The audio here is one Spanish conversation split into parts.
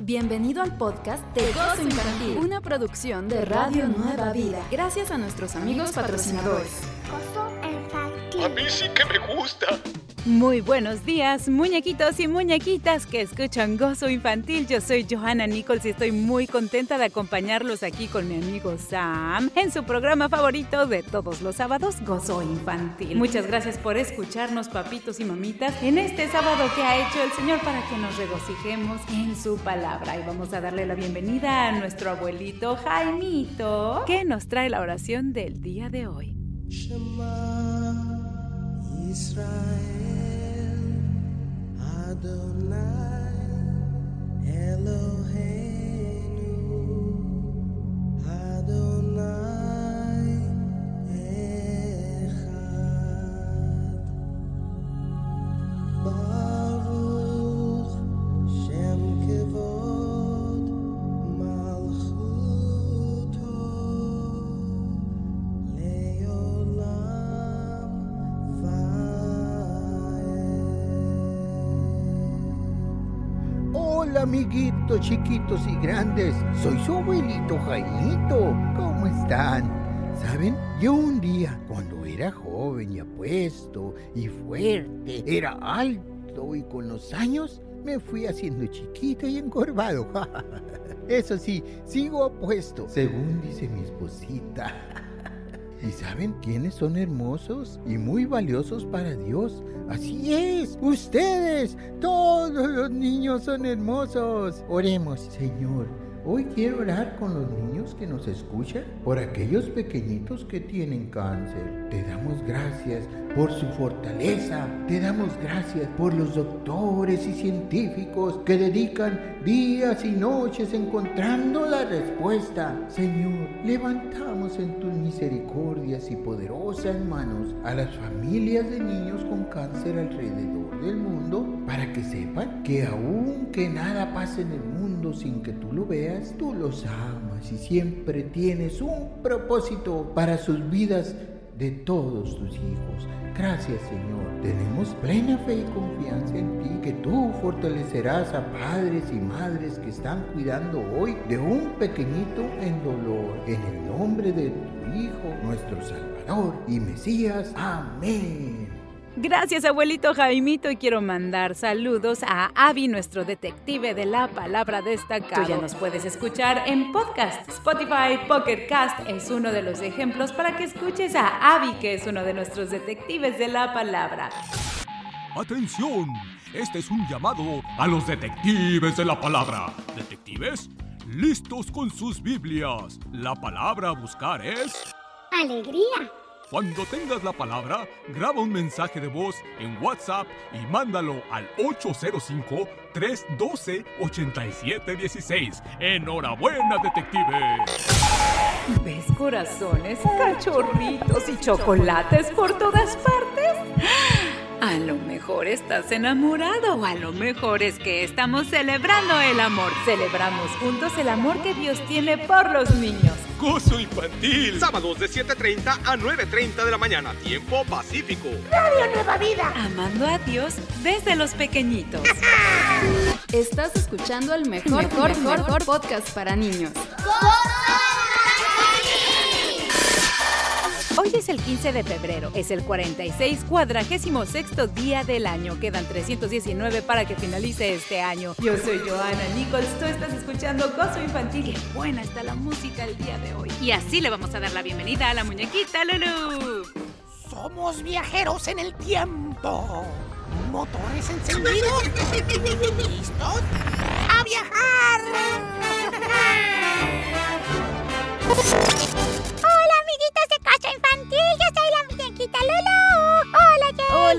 Bienvenido al podcast de Gozo Infantil, una producción de Radio Nueva Vida. Gracias a nuestros amigos patrocinadores. Gozo Infantil. A mí sí que me gusta. Muy buenos días, muñequitos y muñequitas que escuchan Gozo Infantil. Yo soy Johanna Nichols y estoy muy contenta de acompañarlos aquí con mi amigo Sam en su programa favorito de todos los sábados, Gozo Infantil. Muchas gracias por escucharnos, papitos y mamitas, en este sábado que ha hecho el Señor para que nos regocijemos en su palabra. Y vamos a darle la bienvenida a nuestro abuelito Jaimito, que nos trae la oración del día de hoy. Shema Israel Adonai amiguitos chiquitos y grandes, soy su abuelito Jaimito. ¿Cómo están? ¿Saben? Yo un día, cuando era joven y apuesto y fuerte, era alto y con los años me fui haciendo chiquito y encorvado. Eso sí, sigo apuesto, según dice mi esposita. ¿Y saben quiénes son hermosos y muy valiosos para Dios? Así es, ustedes, todos los niños son hermosos. Oremos, Señor. Hoy quiero orar con los niños que nos escuchan, por aquellos pequeñitos que tienen cáncer. Te damos gracias por su fortaleza. Te damos gracias por los doctores y científicos que dedican días y noches encontrando la respuesta. Señor, levantamos en tus misericordias y poderosas manos a las familias de niños con cáncer alrededor del mundo para que sepan que aunque nada pase en el mundo sin que tú lo veas, tú los amas y siempre tienes un propósito para sus vidas de todos tus hijos. Gracias Señor. Tenemos plena fe y confianza en ti que tú fortalecerás a padres y madres que están cuidando hoy de un pequeñito en dolor. En el nombre de tu Hijo, nuestro Salvador y Mesías. Amén. Gracias, abuelito Jaimito, y quiero mandar saludos a Avi, nuestro detective de la palabra destacada. Tú ya nos puedes escuchar en podcast. Spotify Pocket Cast es uno de los ejemplos para que escuches a Avi, que es uno de nuestros detectives de la palabra. Atención, este es un llamado a los detectives de la palabra. ¿Detectives? Listos con sus Biblias. La palabra a buscar es... Alegría. Cuando tengas la palabra, graba un mensaje de voz en WhatsApp y mándalo al 805-312-8716. Enhorabuena, detective. ¿Ves corazones, cachorritos y chocolates por todas partes? A lo mejor estás enamorado o a lo mejor es que estamos celebrando el amor. Celebramos juntos el amor que Dios tiene por los niños. Gozo infantil. Sábados de 7.30 a 9.30 de la mañana. Tiempo pacífico. Radio Nueva Vida. Amando a Dios desde los pequeñitos. Estás escuchando el mejor, mejor, mejor, mejor podcast para niños. Hoy es el 15 de febrero, es el 46 cuadragésimo sexto día del año. Quedan 319 para que finalice este año. Yo soy Joana Nichols, tú estás escuchando Gozo Infantil. Qué buena está la música el día de hoy. Y así le vamos a dar la bienvenida a la muñequita Lulu. Somos viajeros en el tiempo. Motores encendidos. ¿Listos? ¡A viajar!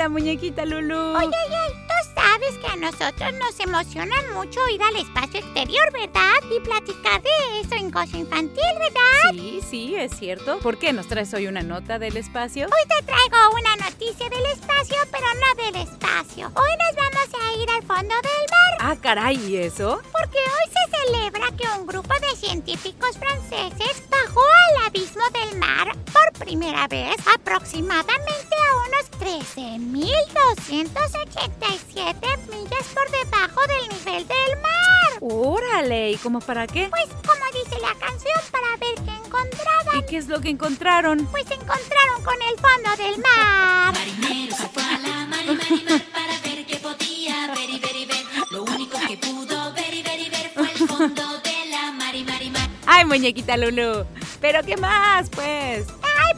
Muñequita Lulu. Oye, Jay, tú sabes que a nosotros nos emociona mucho ir al espacio exterior, ¿verdad? Y platicar de eso en Cosa Infantil, ¿verdad? Sí, sí, es cierto. ¿Por qué nos traes hoy una nota del espacio? Hoy te traigo una noticia del espacio, pero no del espacio. Hoy nos vamos a ir al fondo del mar. Ah, caray, ¿y eso? Porque hoy se celebra que un grupo de científicos franceses bajó al abismo del mar primera vez aproximadamente a unos 13.287 millas por debajo del nivel del mar. ¡Órale! ¿y cómo para qué? Pues como dice la canción, para ver qué encontraban. ¿Y qué es lo que encontraron? Pues se encontraron con el fondo del mar. Marinero se fue a la mar y mar y mar para ver qué podía ver y ver y ver. Lo único que pudo ver y ver y ver fue el fondo de la mar y mar y mar. Ay, muñequita Lulu. ¿Pero qué más, pues?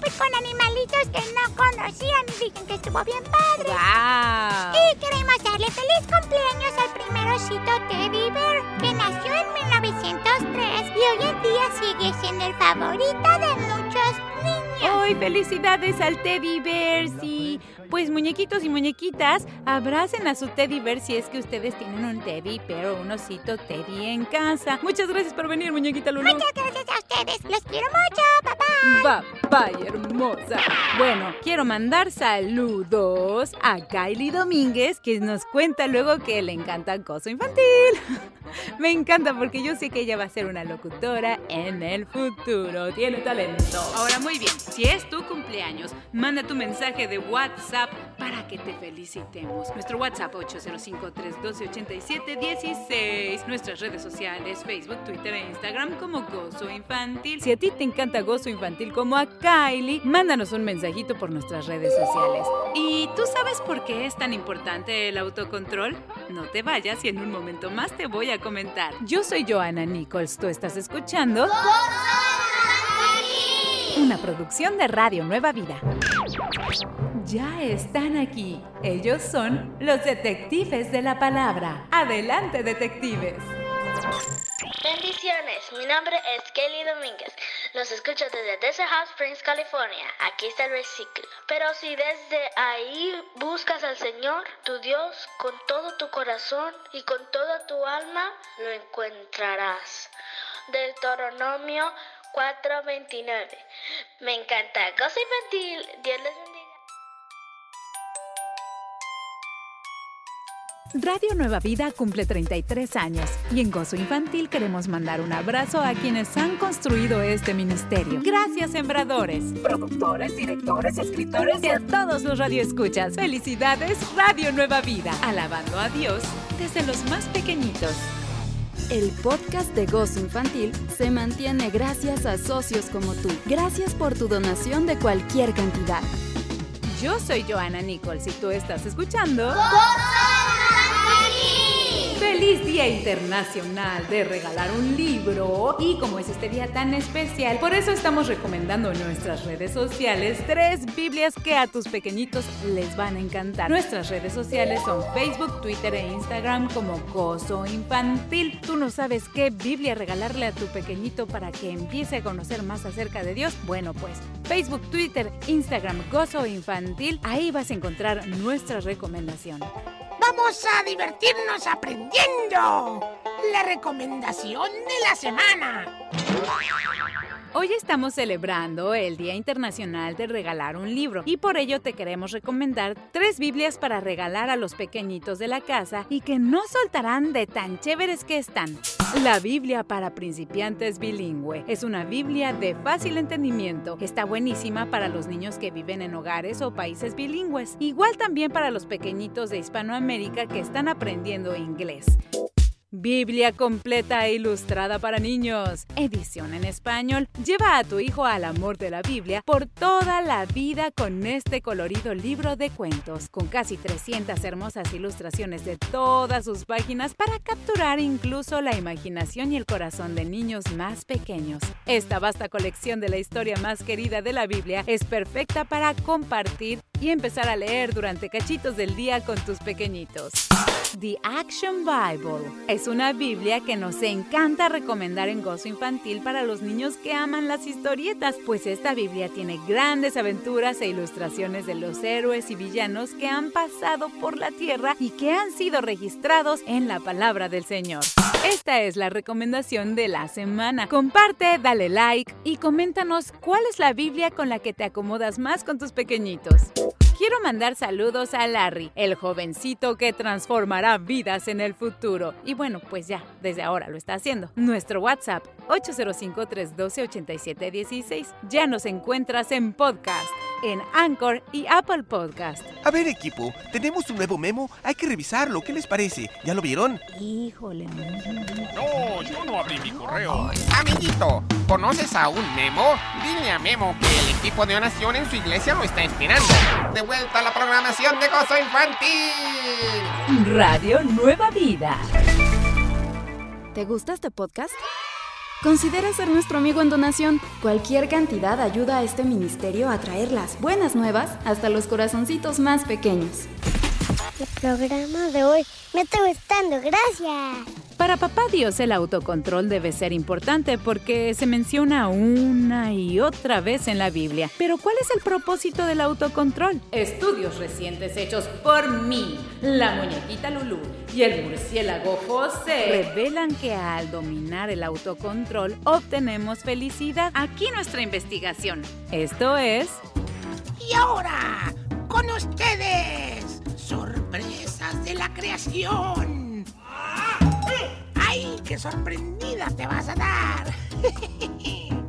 Pues con animalitos que no conocían y dicen que estuvo bien padre. ¡Wow! Y queremos darle feliz cumpleaños al primer osito Teddy Bear, que nació en 1903 y hoy en día sigue siendo el favorito de muchos niños. ¡Ay, felicidades al Teddy Bear! Sí. Pues muñequitos y muñequitas, abracen a su Teddy Bear si es que ustedes tienen un Teddy Bear o un osito Teddy en casa. Muchas gracias por venir, muñequita Lulu. Muchas gracias a ustedes. Los quiero mucho. Bye bye. Bye, bye, hermosa. Bueno, quiero mandar saludos a Kylie Domínguez, que nos cuenta luego que le encanta Gozo Infantil. Me encanta porque yo sé que ella va a ser una locutora en el futuro. Tiene talento. Ahora, muy bien, si es tu cumpleaños, manda tu mensaje de WhatsApp para que te felicitemos. Nuestro WhatsApp 805-312-8716. Nuestras redes sociales, Facebook, Twitter e Instagram como Gozo Infantil. Si a ti te encanta Gozo Infantil como a Kylie, mándanos un mensajito por nuestras redes sociales. ¿Y tú sabes por qué es tan importante el autocontrol? No te vayas y en un momento más te voy a comentar. Yo soy Joana Nichols, tú estás escuchando... Una producción de Radio Nueva Vida. Ya están aquí. Ellos son los detectives de la palabra. Adelante, detectives. Bendiciones, mi nombre es Kelly Domínguez. Los escucho desde Desert Hot Springs, California. Aquí está el versículo. Pero si desde ahí buscas al Señor, tu Dios, con todo tu corazón y con toda tu alma, lo encontrarás. Deuteronomio 4:29. Me encanta. Cosa infantil. Dios les Radio Nueva Vida cumple 33 años y en Gozo Infantil queremos mandar un abrazo a quienes han construido este ministerio. Gracias, sembradores, productores, directores, escritores y a todos los radioescuchas. Felicidades, Radio Nueva Vida, alabando a Dios desde los más pequeñitos. El podcast de Gozo Infantil se mantiene gracias a socios como tú. Gracias por tu donación de cualquier cantidad. Yo soy Joana Nichols y tú estás escuchando. ¡Feliz Día Internacional de Regalar un Libro! Y como es este día tan especial, por eso estamos recomendando en nuestras redes sociales tres Biblias que a tus pequeñitos les van a encantar. Nuestras redes sociales son Facebook, Twitter e Instagram como Gozo Infantil. ¿Tú no sabes qué Biblia regalarle a tu pequeñito para que empiece a conocer más acerca de Dios? Bueno, pues Facebook, Twitter, Instagram, Gozo Infantil, ahí vas a encontrar nuestra recomendación. Vamos a divertirnos aprendiendo. La recomendación de la semana. Hoy estamos celebrando el Día Internacional de Regalar un Libro y por ello te queremos recomendar tres Biblias para regalar a los pequeñitos de la casa y que no soltarán de tan chéveres que están. La Biblia para principiantes bilingüe es una Biblia de fácil entendimiento. Está buenísima para los niños que viven en hogares o países bilingües. Igual también para los pequeñitos de Hispanoamérica que están aprendiendo inglés. Biblia completa e ilustrada para niños. Edición en español. Lleva a tu hijo al amor de la Biblia por toda la vida con este colorido libro de cuentos, con casi 300 hermosas ilustraciones de todas sus páginas para capturar incluso la imaginación y el corazón de niños más pequeños. Esta vasta colección de la historia más querida de la Biblia es perfecta para compartir y empezar a leer durante cachitos del día con tus pequeñitos. The Action Bible es una Biblia que nos encanta recomendar en gozo infantil para los niños que aman las historietas, pues esta Biblia tiene grandes aventuras e ilustraciones de los héroes y villanos que han pasado por la tierra y que han sido registrados en la palabra del Señor. Esta es la recomendación de la semana. Comparte, dale like y coméntanos cuál es la Biblia con la que te acomodas más con tus pequeñitos. Quiero mandar saludos a Larry, el jovencito que transformará vidas en el futuro. Y bueno, pues ya, desde ahora lo está haciendo. Nuestro WhatsApp 805-312-8716. Ya nos encuentras en podcast, en Anchor y Apple Podcast. A ver, equipo, tenemos un nuevo memo. Hay que revisarlo. ¿Qué les parece? ¿Ya lo vieron? Híjole. No, yo abrí mi correo. Amiguito, ¿conoces a un Memo? Dile a Memo que el equipo de oración en su iglesia lo está esperando. De vuelta a la programación de Gozo Infantil. Radio Nueva Vida. ¿Te gusta este podcast? Considera ser nuestro amigo en donación. Cualquier cantidad ayuda a este ministerio a traer las buenas nuevas hasta los corazoncitos más pequeños. El programa de hoy me está gustando, gracias. Para Papá Dios el autocontrol debe ser importante porque se menciona una y otra vez en la Biblia. Pero ¿cuál es el propósito del autocontrol? Estudios recientes hechos por mí, la muñequita Lulú y el murciélago José revelan que al dominar el autocontrol obtenemos felicidad. Aquí nuestra investigación. Esto es... Y ahora, con ustedes, sorpresas de la creación. ¡Ay, qué sorprendida te vas a dar!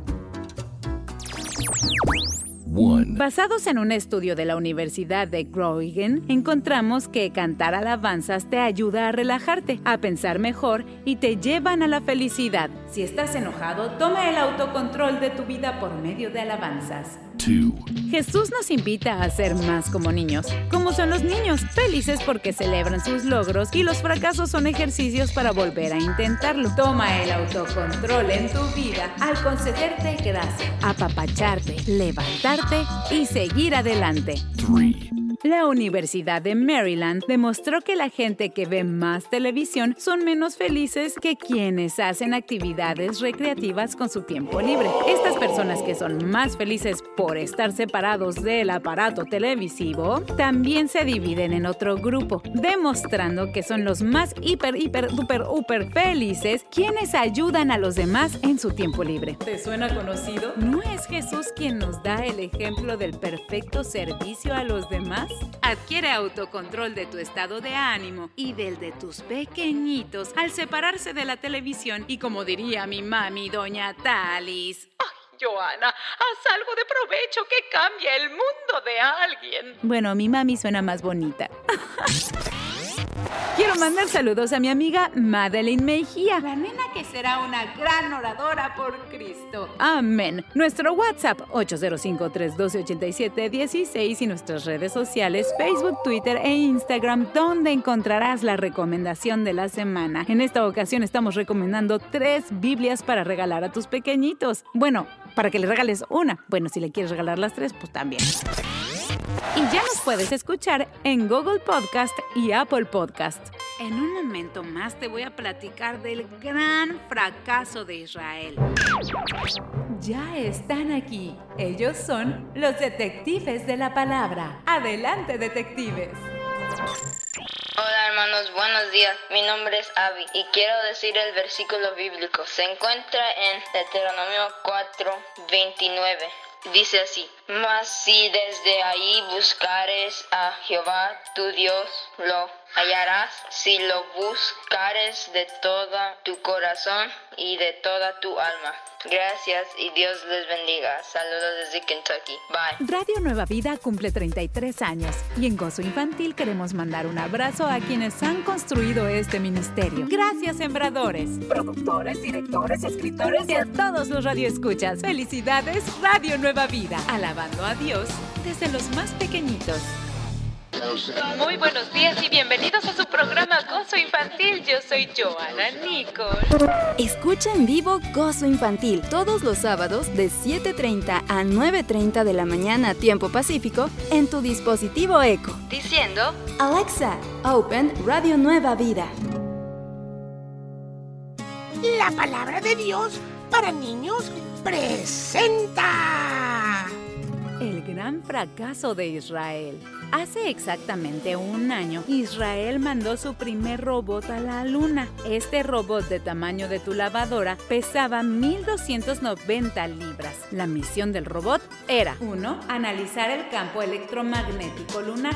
Basados en un estudio de la Universidad de Groningen, encontramos que cantar alabanzas te ayuda a relajarte, a pensar mejor y te llevan a la felicidad. Si estás enojado, toma el autocontrol de tu vida por medio de alabanzas. Jesús nos invita a ser más como niños. Como son los niños? Felices porque celebran sus logros y los fracasos son ejercicios para volver a intentarlo. Toma el autocontrol en tu vida al concederte gracia, apapacharte, levantarte y seguir adelante. La Universidad de Maryland demostró que la gente que ve más televisión son menos felices que quienes hacen actividades recreativas con su tiempo libre. Estas personas que son más felices por estar separados del aparato televisivo también se dividen en otro grupo, demostrando que son los más hiper, hiper, duper, super felices quienes ayudan a los demás en su tiempo libre. ¿Te suena conocido? ¿No es Jesús quien nos da el ejemplo del perfecto servicio a los demás? Adquiere autocontrol de tu estado de ánimo y del de tus pequeñitos al separarse de la televisión y como diría mi mami, doña Talis. ¡Ay, Joana! Haz algo de provecho que cambie el mundo de alguien. Bueno, mi mami suena más bonita. Quiero mandar saludos a mi amiga Madeline Mejía, la nena que será una gran oradora por Cristo. Amén. Nuestro WhatsApp 805-312-8716 y nuestras redes sociales Facebook, Twitter e Instagram, donde encontrarás la recomendación de la semana. En esta ocasión estamos recomendando tres Biblias para regalar a tus pequeñitos. Bueno, para que le regales una. Bueno, si le quieres regalar las tres, pues también. Y ya nos puedes escuchar en Google Podcast y Apple Podcast. En un momento más te voy a platicar del gran fracaso de Israel. Ya están aquí. Ellos son los detectives de la palabra. Adelante, detectives. Hola hermanos, buenos días. Mi nombre es Avi y quiero decir el versículo bíblico. Se encuentra en Deuteronomio 4, 29. Dice así, mas si desde ahí buscares a Jehová tu Dios, lo hallarás si lo buscares de todo tu corazón y de toda tu alma. Gracias y Dios les bendiga. Saludos desde Kentucky. Bye. Radio Nueva Vida cumple 33 años y en Gozo Infantil queremos mandar un abrazo a quienes han construido este ministerio. Gracias, sembradores, productores, directores, escritores y a todos los radioescuchas. Felicidades, Radio Nueva Vida, alabando a Dios desde los más pequeñitos. Muy buenos días y bienvenidos a su programa Gozo Infantil. Yo soy Joana Nicole. Escucha en vivo Gozo Infantil todos los sábados de 7.30 a 9.30 de la mañana tiempo pacífico en tu dispositivo Eco. Diciendo, Alexa, Open Radio Nueva Vida. La palabra de Dios para niños presenta. El gran fracaso de Israel. Hace exactamente un año, Israel mandó su primer robot a la luna. Este robot de tamaño de tu lavadora pesaba 1.290 libras. La misión del robot era 1. Analizar el campo electromagnético lunar.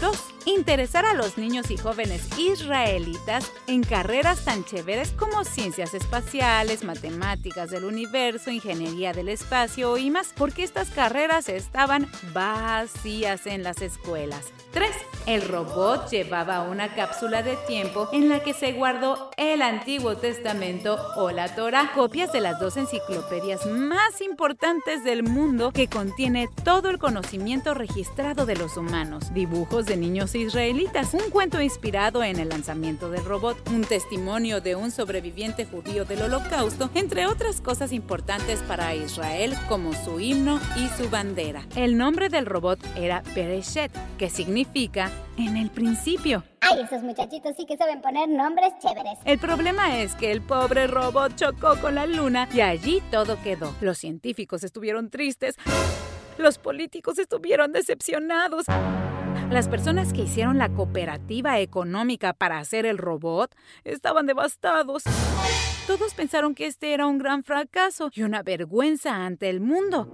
2 interesar a los niños y jóvenes israelitas en carreras tan chéveres como ciencias espaciales, matemáticas del universo, ingeniería del espacio y más, porque estas carreras estaban vacías en las escuelas. 3. El robot llevaba una cápsula de tiempo en la que se guardó el Antiguo Testamento o la Torah, copias de las dos enciclopedias más importantes del mundo que contiene todo el conocimiento registrado de los humanos, dibujos de niños israelitas, un cuento inspirado en el lanzamiento del robot, un testimonio de un sobreviviente judío del holocausto, entre otras cosas importantes para Israel como su himno y su bandera. El nombre del robot era Bereshet, que significa en el principio. Ay, esos muchachitos sí que saben poner nombres chéveres. El problema es que el pobre robot chocó con la luna y allí todo quedó. Los científicos estuvieron tristes, los políticos estuvieron decepcionados. Las personas que hicieron la cooperativa económica para hacer el robot estaban devastados. Todos pensaron que este era un gran fracaso y una vergüenza ante el mundo.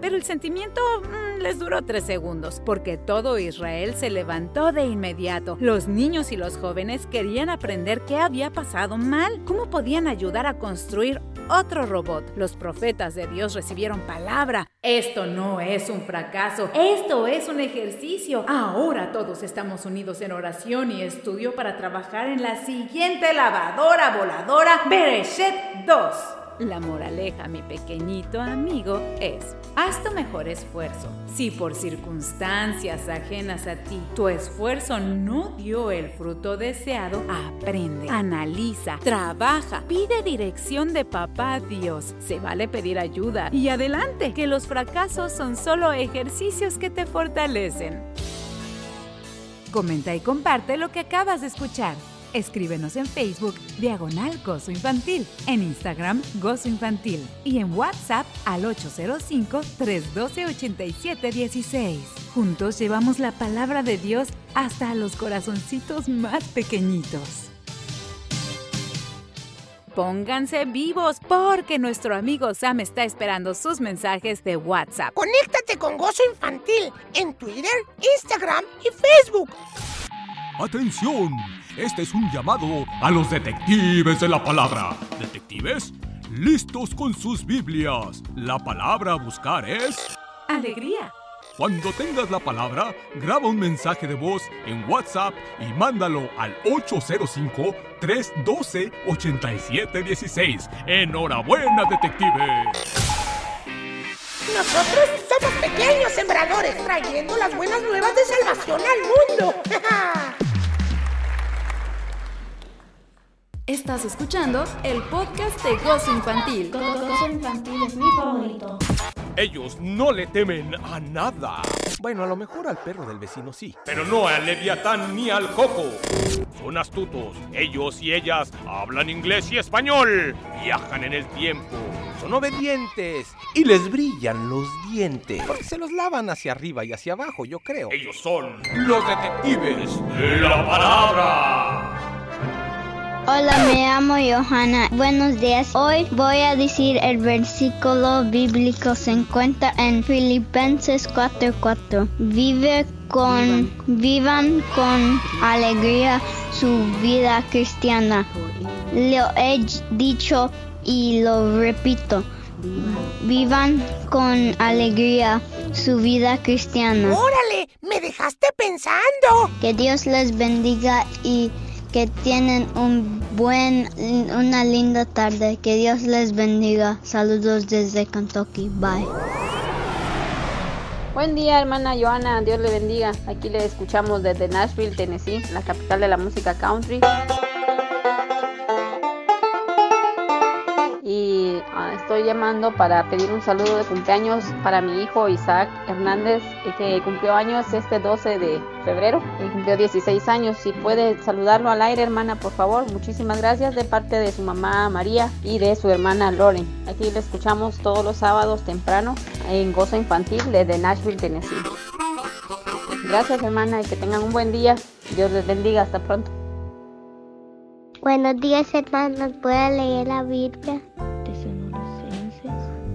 Pero el sentimiento mm, les duró tres segundos, porque todo Israel se levantó de inmediato. Los niños y los jóvenes querían aprender qué había pasado mal, cómo podían ayudar a construir otro robot. Los profetas de Dios recibieron palabra. Esto no es un fracaso, esto es un ejercicio. Ahora todos estamos unidos en oración y estudio para trabajar en la siguiente lavadora voladora Bereshet 2. La moraleja, mi pequeñito amigo, es, haz tu mejor esfuerzo. Si por circunstancias ajenas a ti tu esfuerzo no dio el fruto deseado, aprende, analiza, trabaja, pide dirección de papá Dios. Se vale pedir ayuda y adelante, que los fracasos son solo ejercicios que te fortalecen. Comenta y comparte lo que acabas de escuchar. Escríbenos en Facebook Diagonal Gozo Infantil, en Instagram Gozo Infantil y en WhatsApp al 805-312-8716. Juntos llevamos la palabra de Dios hasta los corazoncitos más pequeñitos. Pónganse vivos porque nuestro amigo Sam está esperando sus mensajes de WhatsApp. Conéctate con Gozo Infantil en Twitter, Instagram y Facebook. ¡Atención! Este es un llamado a los detectives de la palabra. ¿Detectives? Listos con sus Biblias. La palabra a buscar es... Alegría. Cuando tengas la palabra, graba un mensaje de voz en WhatsApp y mándalo al 805-312-8716. ¡Enhorabuena, detective! Nosotros somos pequeños sembradores trayendo las buenas nuevas de salvación al mundo. Estás escuchando el podcast de Gozo Infantil. Gozo Infantil es mi favorito. Ellos no le temen a nada. Bueno, a lo mejor al perro del vecino sí. Pero no al Leviatán ni al Coco. Son astutos. Ellos y ellas hablan inglés y español. Viajan en el tiempo. Son obedientes y les brillan los dientes. Porque se los lavan hacia arriba y hacia abajo, yo creo. Ellos son los detectives de la palabra. Hola, me llamo Johanna. Buenos días. Hoy voy a decir el versículo bíblico se encuentra en Filipenses 4:4. Vive con vivan con alegría su vida cristiana. Lo he dicho y lo repito. Vivan con alegría su vida cristiana. ¡Órale! ¡Me dejaste pensando! Que Dios les bendiga y que tienen un buen, una linda tarde. Que Dios les bendiga. Saludos desde Kentucky. Bye. Buen día, hermana Joana. Dios le bendiga. Aquí le escuchamos desde Nashville, Tennessee, la capital de la música country. Estoy llamando para pedir un saludo de cumpleaños para mi hijo Isaac Hernández, eh, que cumplió años este 12 de febrero y cumplió 16 años. Si puede saludarlo al aire, hermana, por favor. Muchísimas gracias de parte de su mamá María y de su hermana Loren. Aquí le escuchamos todos los sábados temprano en Gozo Infantil desde Nashville, Tennessee. Gracias, hermana, y que tengan un buen día. Dios les bendiga. Hasta pronto. Buenos días, hermanos. ¿Voy a leer la Biblia?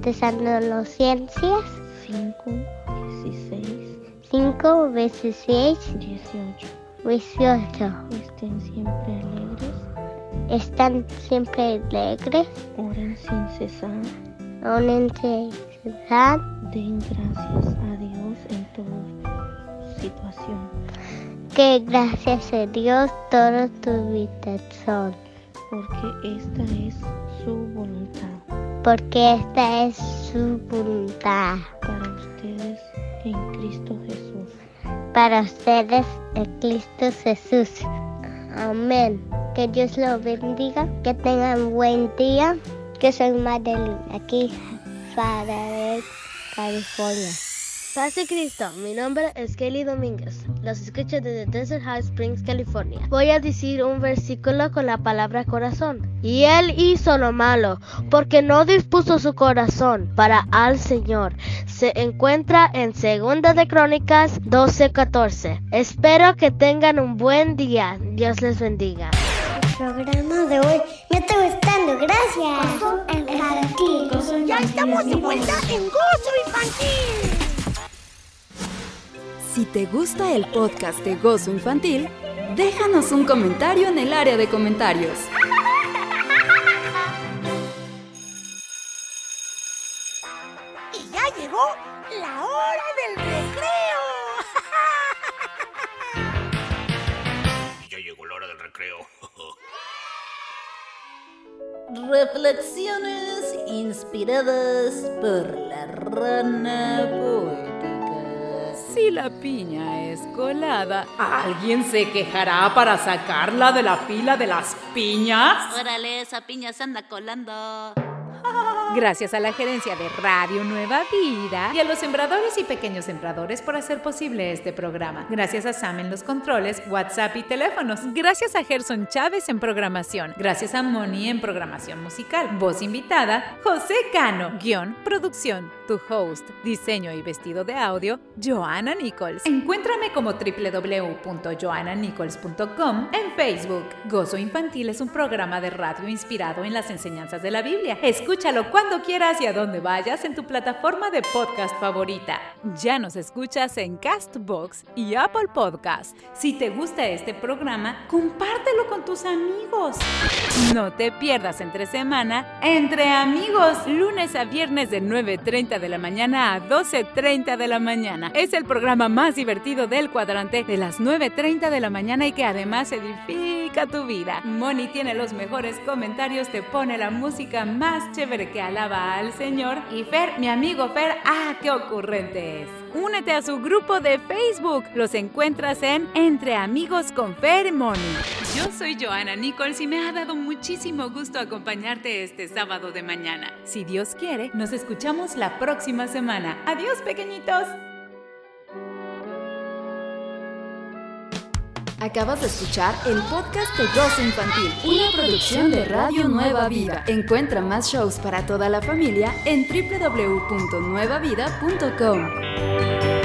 Tesalonicenses 5, 16, 5 veces 6. 18. 18. Estén siempre alegres. Están siempre alegres. Oren sin cesar. Oren sin cesar. Den gracias a Dios en toda situación. Que gracias a Dios toda tu vida son. Porque esta es su voluntad. Porque esta es su voluntad. Para ustedes en Cristo Jesús. Para ustedes en Cristo Jesús. Amén. Que Dios los bendiga. Que tengan buen día. Que soy Madeline. Aquí para California. Paz de Cristo, mi nombre es Kelly Domínguez. Los escucho desde Desert Hot Springs, California. Voy a decir un versículo con la palabra corazón. Y él hizo lo malo, porque no dispuso su corazón para al Señor. Se encuentra en Segunda de Crónicas 12:14. Espero que tengan un buen día. Dios les bendiga. El programa de hoy me está gustando, gracias. Ya estamos de vuelta en Gozo Infantil. Si te gusta el podcast de Gozo Infantil, déjanos un comentario en el área de comentarios. Y ya llegó la hora del recreo. Ya llegó la hora del recreo. Reflexiones inspiradas por la rana poética. Si la piña es colada, ¿alguien se quejará para sacarla de la fila de las piñas? Órale, esa piña se anda colando. Gracias a la gerencia de Radio Nueva Vida y a los sembradores y pequeños sembradores por hacer posible este programa. Gracias a Sam en los controles, WhatsApp y teléfonos. Gracias a Gerson Chávez en programación. Gracias a Moni en programación musical. Voz invitada, José Cano. Guión, producción, tu host, diseño y vestido de audio, Joanna Nichols. Encuéntrame como www.joannanichols.com en Facebook. Gozo Infantil es un programa de radio inspirado en las enseñanzas de la Biblia. Escúchalo quieras y a donde vayas en tu plataforma de podcast favorita. Ya nos escuchas en Castbox y Apple Podcast. Si te gusta este programa, compártelo con tus amigos. No te pierdas entre semana Entre Amigos, lunes a viernes de 9.30 de la mañana a 12.30 de la mañana. Es el programa más divertido del cuadrante de las 9.30 de la mañana y que además tu vida. Moni tiene los mejores comentarios, te pone la música más chévere que alaba al Señor. Y Fer, mi amigo Fer, ¡ah, qué ocurrente es! Únete a su grupo de Facebook. Los encuentras en Entre Amigos con Fer y Moni. Yo soy Joana Nichols y me ha dado muchísimo gusto acompañarte este sábado de mañana. Si Dios quiere, nos escuchamos la próxima semana. Adiós, pequeñitos. Acabas de escuchar el podcast de Gozo Infantil, una producción de Radio Nueva Vida. Encuentra más shows para toda la familia en www.nuevavida.com.